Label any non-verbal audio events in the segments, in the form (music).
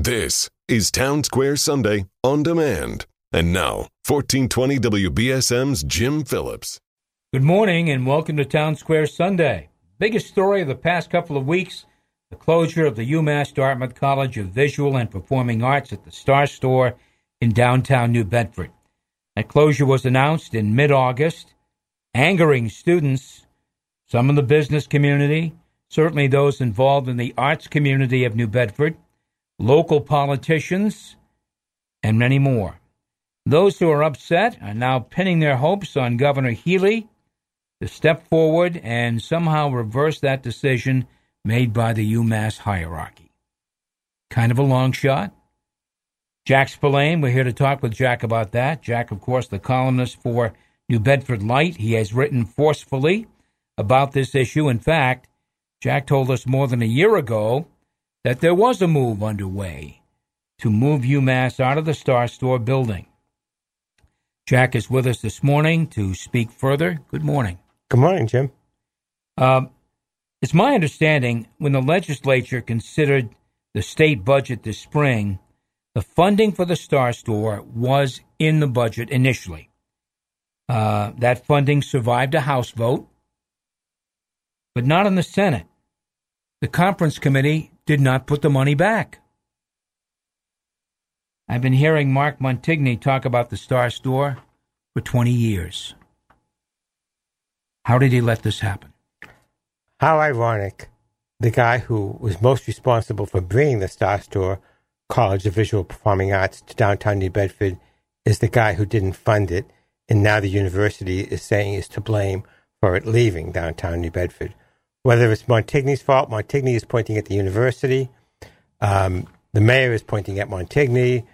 This is Town Square Sunday on demand. And now, 1420 WBSM's Jim Phillips. Good morning and welcome to Town Square Sunday. Biggest story of the past couple of weeks the closure of the UMass Dartmouth College of Visual and Performing Arts at the Star Store in downtown New Bedford. That closure was announced in mid August, angering students, some in the business community, certainly those involved in the arts community of New Bedford local politicians, and many more. Those who are upset are now pinning their hopes on Governor Healey to step forward and somehow reverse that decision made by the UMass hierarchy. Kind of a long shot. Jack Spillane, we're here to talk with Jack about that. Jack, of course, the columnist for New Bedford Light. He has written forcefully about this issue. In fact, Jack told us more than a year ago that there was a move underway to move UMass out of the Star Store building. Jack is with us this morning to speak further. Good morning. Good morning, Jim. Uh, it's my understanding when the legislature considered the state budget this spring, the funding for the Star Store was in the budget initially. Uh, that funding survived a House vote, but not in the Senate. The conference committee did not put the money back. I've been hearing Mark Montigny talk about the Star Store for 20 years. How did he let this happen? How ironic. The guy who was most responsible for bringing the Star Store College of Visual Performing Arts to downtown New Bedford is the guy who didn't fund it, and now the university is saying is to blame for it leaving downtown New Bedford whether it's Montigny's fault, Montigny is pointing at the university. Um, the mayor is pointing at Montigny.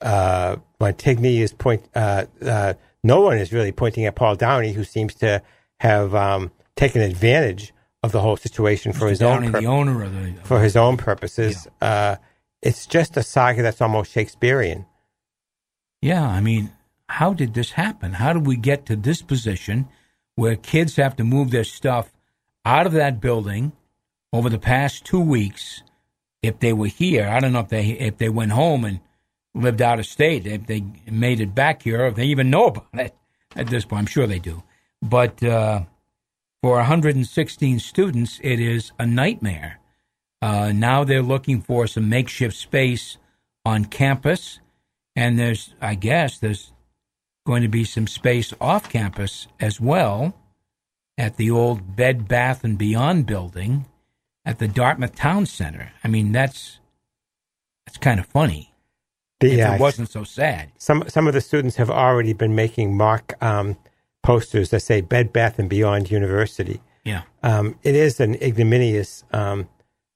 Uh, Montigny is point. Uh, uh, no one is really pointing at Paul Downey, who seems to have um, taken advantage of the whole situation for Mr. his Downey, own pur- the owner of the for his own purposes. Uh, it's just a saga that's almost Shakespearean. Yeah, I mean, how did this happen? How did we get to this position where kids have to move their stuff out of that building over the past two weeks. If they were here, I don't know if they if they went home and lived out of state, if they made it back here, if they even know about it at this point. I'm sure they do. But uh, for 116 students, it is a nightmare. Uh, now they're looking for some makeshift space on campus, and there's, I guess, there's going to be some space off campus as well at the old Bed Bath and Beyond building at the Dartmouth Town Center. I mean, that's that's kind of funny. Yeah, if it wasn't so sad. Some some of the students have already been making mock um, posters that say Bed Bath and Beyond University. Yeah, um, it is an ignominious um,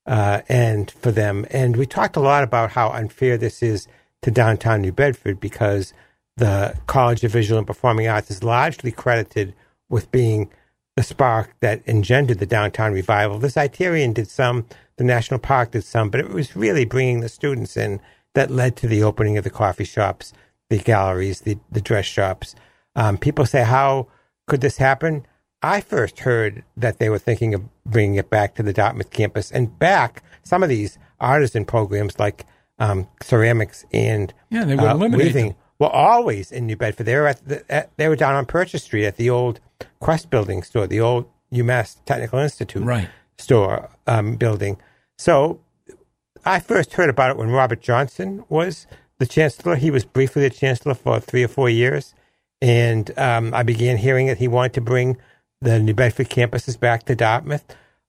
uh, end for them, and we talked a lot about how unfair this is to downtown New Bedford because the College of Visual and Performing Arts is largely credited with being the spark that engendered the downtown revival. The Zeiterion did some, the National Park did some, but it was really bringing the students in that led to the opening of the coffee shops, the galleries, the, the dress shops. Um, people say, how could this happen? I first heard that they were thinking of bringing it back to the Dartmouth campus and back some of these artisan programs like um, ceramics and yeah, they were uh, weaving were always in New Bedford. They were at, the, at they were down on Purchase Street at the old Quest building store, the old UMass Technical Institute right. store um, building. So I first heard about it when Robert Johnson was the chancellor. He was briefly the chancellor for three or four years. And um, I began hearing that he wanted to bring the New Bedford campuses back to Dartmouth.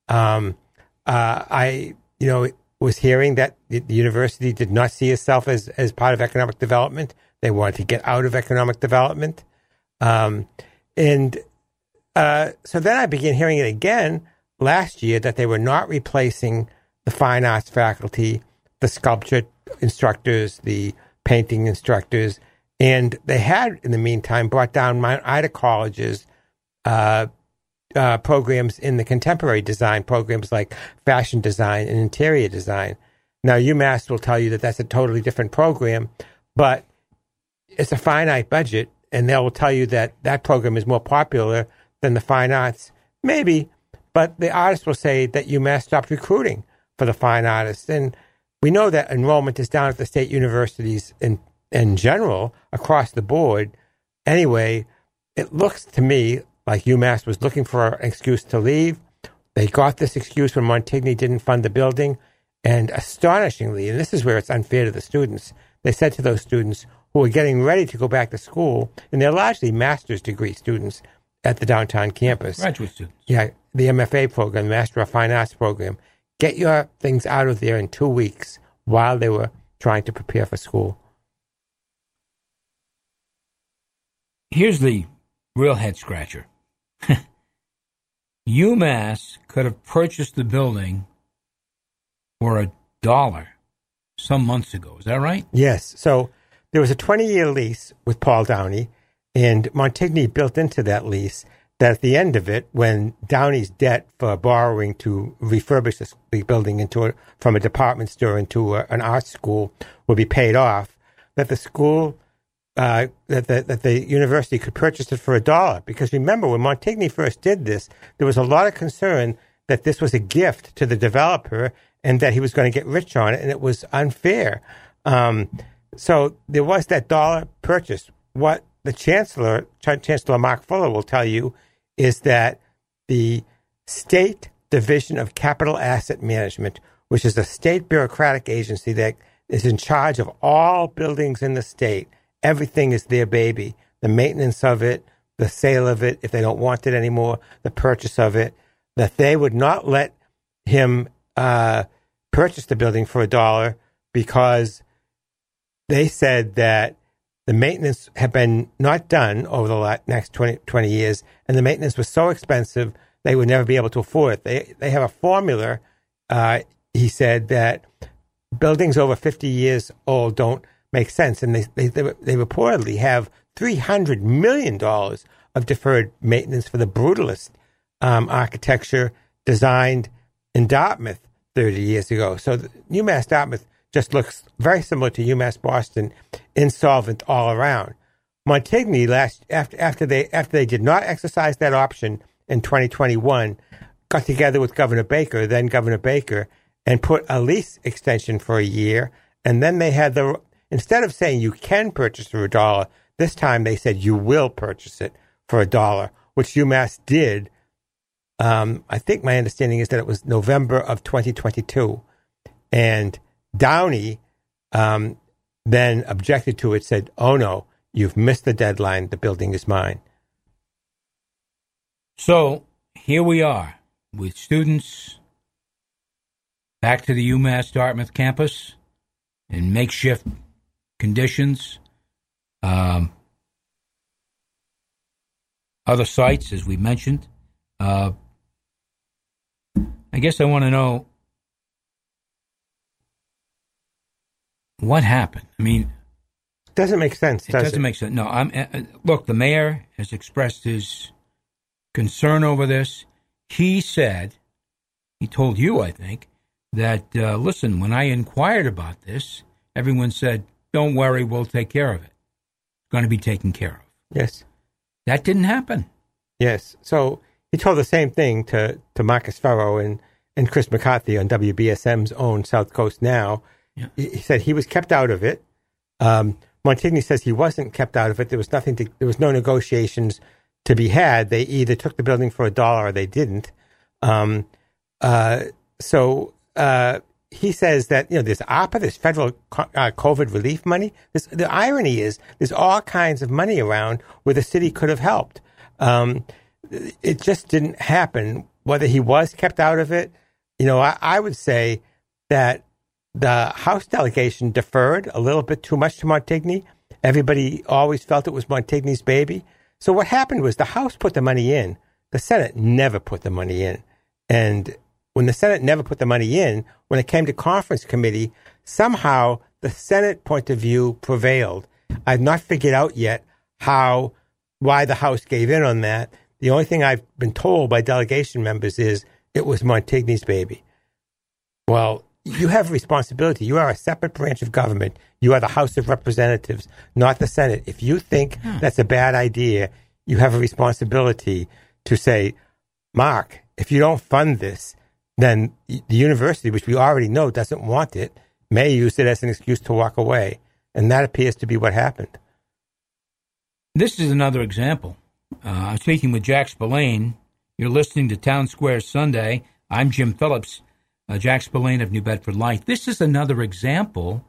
Um, uh, I, you know, was hearing that the, the university did not see itself as, as part of economic development. They wanted to get out of economic development. Um, and uh, so then I began hearing it again last year that they were not replacing the fine arts faculty, the sculpture instructors, the painting instructors, and they had, in the meantime, brought down Mount Ida College's uh, uh, programs in the contemporary design programs like fashion design and interior design. Now, UMass will tell you that that's a totally different program, but it's a finite budget, and they'll tell you that that program is more popular than the fine arts. Maybe, but the artists will say that UMass stopped recruiting for the fine artists. And we know that enrollment is down at the state universities in in general across the board. Anyway, it looks to me like UMass was looking for an excuse to leave. They got this excuse when Montigny didn't fund the building. And astonishingly, and this is where it's unfair to the students, they said to those students who were getting ready to go back to school, and they're largely master's degree students at the downtown campus. Graduate students. Yeah, the MFA program, Master of Fine Arts program. Get your things out of there in two weeks while they were trying to prepare for school. Here's the real head scratcher. (laughs) UMass could have purchased the building for a dollar some months ago. Is that right? Yes. So there was a 20 year lease with Paul Downey, and Montigny built into that lease that at the end of it, when Downey's debt for borrowing to refurbish the building into a, from a department store into a, an art school would be paid off, that the school uh, that, the, that the university could purchase it for a dollar. Because remember, when Montigny first did this, there was a lot of concern that this was a gift to the developer and that he was going to get rich on it, and it was unfair. Um, so there was that dollar purchase. What the chancellor, Ch- Chancellor Mark Fuller, will tell you is that the state division of capital asset management, which is a state bureaucratic agency that is in charge of all buildings in the state, everything is their baby. The maintenance of it, the sale of it, if they don't want it anymore, the purchase of it, that they would not let him uh, purchase the building for a dollar because they said that the maintenance had been not done over the next 20, 20 years, and the maintenance was so expensive they would never be able to afford it. They, they have a formula, uh, he said, that buildings over 50 years old don't make sense. And they, they, they reportedly have $300 million of deferred maintenance for the brutalist um, architecture designed in Dartmouth 30 years ago. So UMass Dartmouth just looks very similar to UMass Boston, insolvent all around. Montigny last after after they after they did not exercise that option in 2021, got together with Governor Baker, then Governor Baker, and put a lease extension for a year, and then they had the Instead of saying you can purchase for a dollar, this time they said you will purchase it for a dollar, which UMass did. Um, I think my understanding is that it was November of 2022. And Downey um, then objected to it, said, oh no, you've missed the deadline. The building is mine. So here we are with students back to the UMass Dartmouth campus in makeshift conditions. Um, other sites, as we mentioned. Uh, I guess I want to know what happened. I mean, doesn't make sense. It does doesn't it? make sense. No, I'm. Uh, look, the mayor has expressed his concern over this. He said, he told you, I think, that uh, listen, when I inquired about this, everyone said don't worry, we'll take care of it. It's going to be taken care of. Yes. That didn't happen. Yes. So he told the same thing to, to Marcus Ferro and, and Chris McCarthy on WBSM's own South Coast Now. Yeah. He, he said he was kept out of it. Um, Montigny says he wasn't kept out of it. There was nothing to, there was no negotiations to be had. They either took the building for a dollar or they didn't. Um, uh, so, uh, he says that you know there's ARPA, there's federal uh, COVID relief money. This, the irony is there's all kinds of money around where the city could have helped. Um, it just didn't happen. Whether he was kept out of it, you know, I, I would say that the House delegation deferred a little bit too much to Montigny. Everybody always felt it was Montigny's baby. So what happened was the House put the money in. The Senate never put the money in. And when the Senate never put the money in, when it came to conference committee, somehow the Senate point of view prevailed. I've not figured out yet how, why the House gave in on that. The only thing I've been told by delegation members is it was Montigny's baby. Well, you have responsibility. You are a separate branch of government. You are the House of Representatives, not the Senate. If you think hmm. that's a bad idea, you have a responsibility to say, Mark, if you don't fund this, then the university, which we already know doesn't want it, May use it as an excuse to walk away. And that appears to be what happened. This is another example. Uh, I'm speaking with Jack Spillane. You're listening to Town Square Sunday. I'm Jim Phillips, uh, Jack Spillane of New Bedford Light. This is another example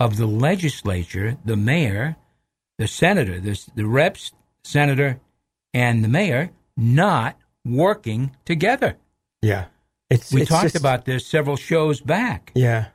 of the legislature, the mayor, the senator, the, the reps, senator, and the mayor not working together. Yeah. It's, we it's talked just, about this several shows back. Yeah.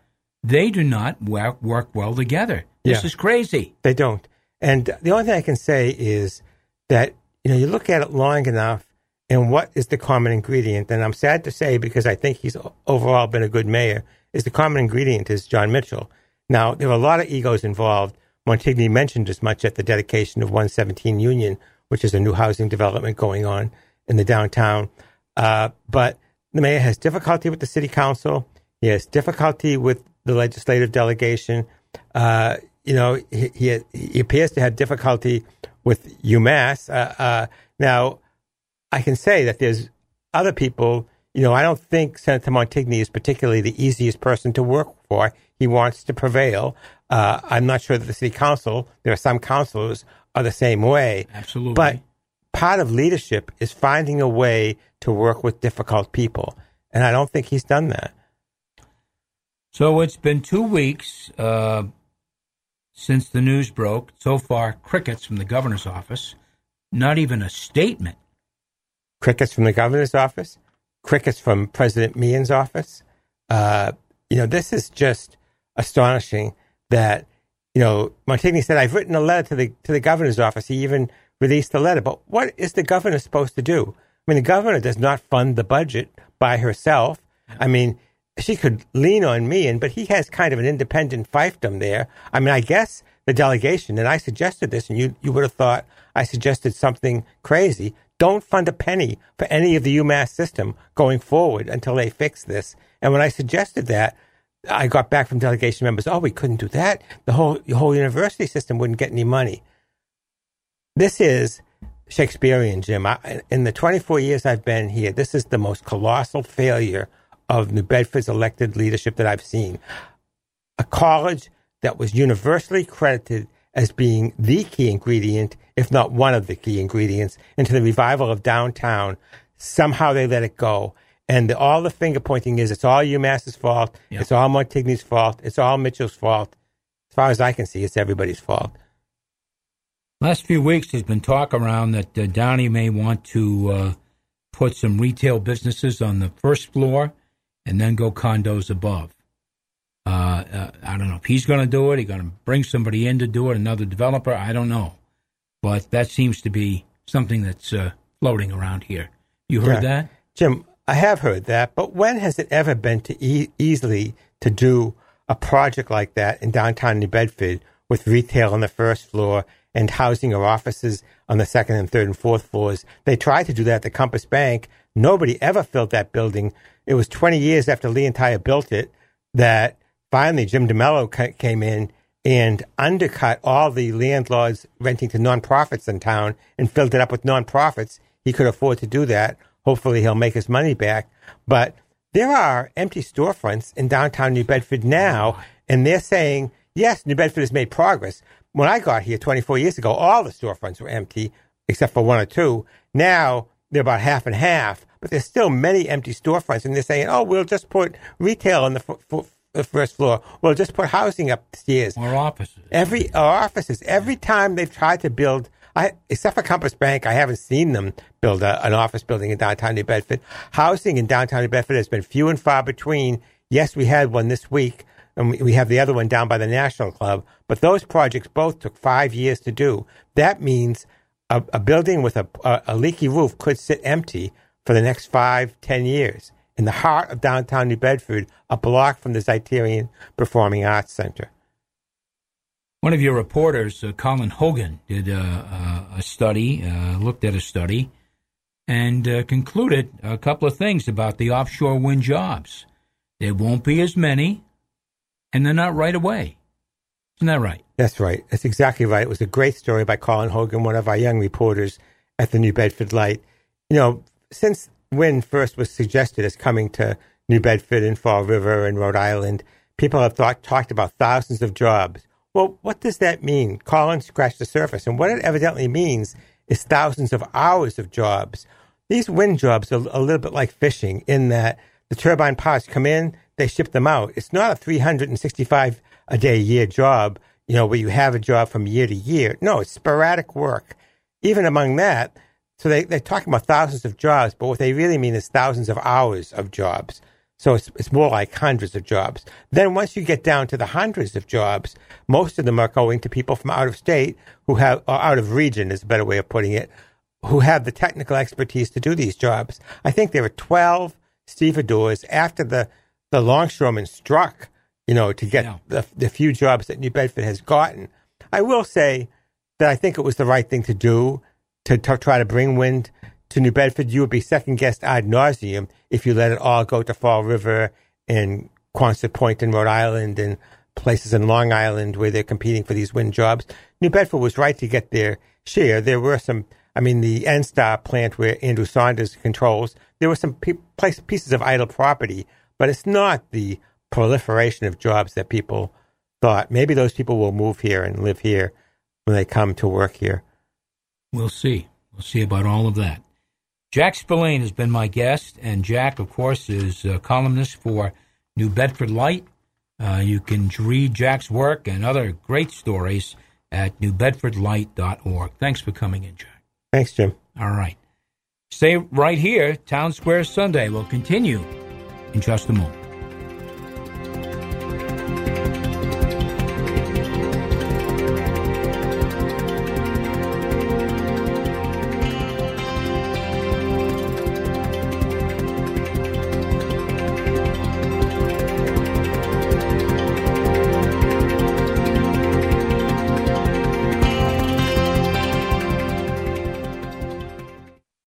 They do not work, work well together. This yeah. is crazy. They don't. And the only thing I can say is that, you know, you look at it long enough and what is the common ingredient? And I'm sad to say, because I think he's overall been a good mayor, is the common ingredient is John Mitchell. Now, there are a lot of egos involved. Montigny mentioned as much at the dedication of 117 Union, which is a new housing development going on in the downtown. Uh, but the mayor has difficulty with the city council. He has difficulty with the legislative delegation. Uh, you know, he, he, he, appears to have difficulty with UMass. Uh, uh, now, I can say that there's other people. You know, I don't think Senator Montigny is particularly the easiest person to work for. He wants to prevail. Uh, I'm not sure that the city council, there are some councilors, are the same way. Absolutely. But part of leadership is finding a way to work with difficult people. And I don't think he's done that. So it's been two weeks uh, since the news broke. So far, crickets from the governor's office. Not even a statement. Crickets from the governor's office. Crickets from President Meehan's office. Uh, you know, this is just astonishing that, you know, Montigny said, I've written a letter to the, to the governor's office. He even released the letter. But what is the governor supposed to do? I mean, the governor does not fund the budget by herself. I mean, she could lean on Meehan but he has kind of an independent fiefdom there. I mean, I guess the delegation, and I suggested this, and you, you would have thought I suggested something crazy. Don't fund a penny for any of the UMass system going forward until they fix this. And when I suggested that, I got back from delegation members, oh, we couldn't do that. The whole, the whole university system wouldn't get any money. This is Shakespearean, Jim. I, in the 24 years I've been here, this is the most colossal failure of New Bedford's elected leadership that I've seen. A college that was universally credited as being the key ingredient, if not one of the key ingredients, into the revival of downtown. Somehow they let it go. And the, all the finger pointing is it's all UMass's fault. Yep. It's all Montigny's fault. It's all Mitchell's fault. As far as I can see, it's everybody's fault. Last few weeks, there's been talk around that uh, Downey may want to uh, put some retail businesses on the first floor and then go condos above. Uh, uh, I don't know if he's going to do it. He's going to bring somebody in to do it, another developer. I don't know, but that seems to be something that's uh, floating around here. You heard yeah. that, Jim? I have heard that, but when has it ever been to e- easily to do a project like that in downtown New Bedford with retail on the first floor and housing or offices on the second and third and fourth floors? They tried to do that at the Compass Bank. Nobody ever filled that building it was 20 years after Lee and Tyer built it that finally Jim DeMello came in and undercut all the landlords renting to nonprofits in town and filled it up with nonprofits. He could afford to do that. Hopefully, he'll make his money back. But there are empty storefronts in downtown New Bedford now, and they're saying, yes, New Bedford has made progress. When I got here 24 years ago, all the storefronts were empty except for one or two. Now they're about half and half but there's still many empty storefronts, and they're saying, "Oh, we'll just put retail on the, f- f- the first floor. We'll just put housing upstairs or offices." Every or offices. Every time they've tried to build, I, except for Compass Bank, I haven't seen them build a, an office building in downtown New Bedford. Housing in downtown New Bedford has been few and far between. Yes, we had one this week, and we, we have the other one down by the National Club. But those projects both took five years to do. That means a, a building with a, a, a leaky roof could sit empty for the next five, ten years in the heart of downtown New Bedford, a block from the Zeiterion Performing Arts Center. One of your reporters, uh, Colin Hogan, did uh, a study, uh, looked at a study, and uh, concluded a couple of things about the offshore wind jobs. There won't be as many, and they're not right away. Isn't that right? That's right. That's exactly right. It was a great story by Colin Hogan, one of our young reporters at the New Bedford Light. You know, since wind first was suggested as coming to New Bedford and Fall River and Rhode Island, people have thought, talked about thousands of jobs. Well, what does that mean? Colin's scratched the surface. And what it evidently means is thousands of hours of jobs. These wind jobs are a little bit like fishing in that the turbine parts come in, they ship them out. It's not a 365 a day year job, you know, where you have a job from year to year. No, it's sporadic work. Even among that, so they, they're talking about thousands of jobs, but what they really mean is thousands of hours of jobs. So it's, it's more like hundreds of jobs. Then once you get down to the hundreds of jobs, most of them are going to people from out of state who have, or out of region is a better way of putting it, who have the technical expertise to do these jobs. I think there were 12 stevedores after the, the longshoremen struck, you know, to get yeah. the, the few jobs that New Bedford has gotten. I will say that I think it was the right thing to do to, to try to bring wind to New Bedford, you would be second guessed ad nauseum if you let it all go to Fall River and Quonset Point in Rhode Island and places in Long Island where they're competing for these wind jobs. New Bedford was right to get their share. There were some, I mean, the NSTAR plant where Andrew Saunders controls, there were some pe- place, pieces of idle property, but it's not the proliferation of jobs that people thought. Maybe those people will move here and live here when they come to work here. We'll see. We'll see about all of that. Jack Spillane has been my guest, and Jack, of course, is a columnist for New Bedford Light. Uh, you can read Jack's work and other great stories at newbedfordlight.org. Thanks for coming in, Jack. Thanks, Jim. All right. Stay right here. Town Square Sunday will continue in just a moment.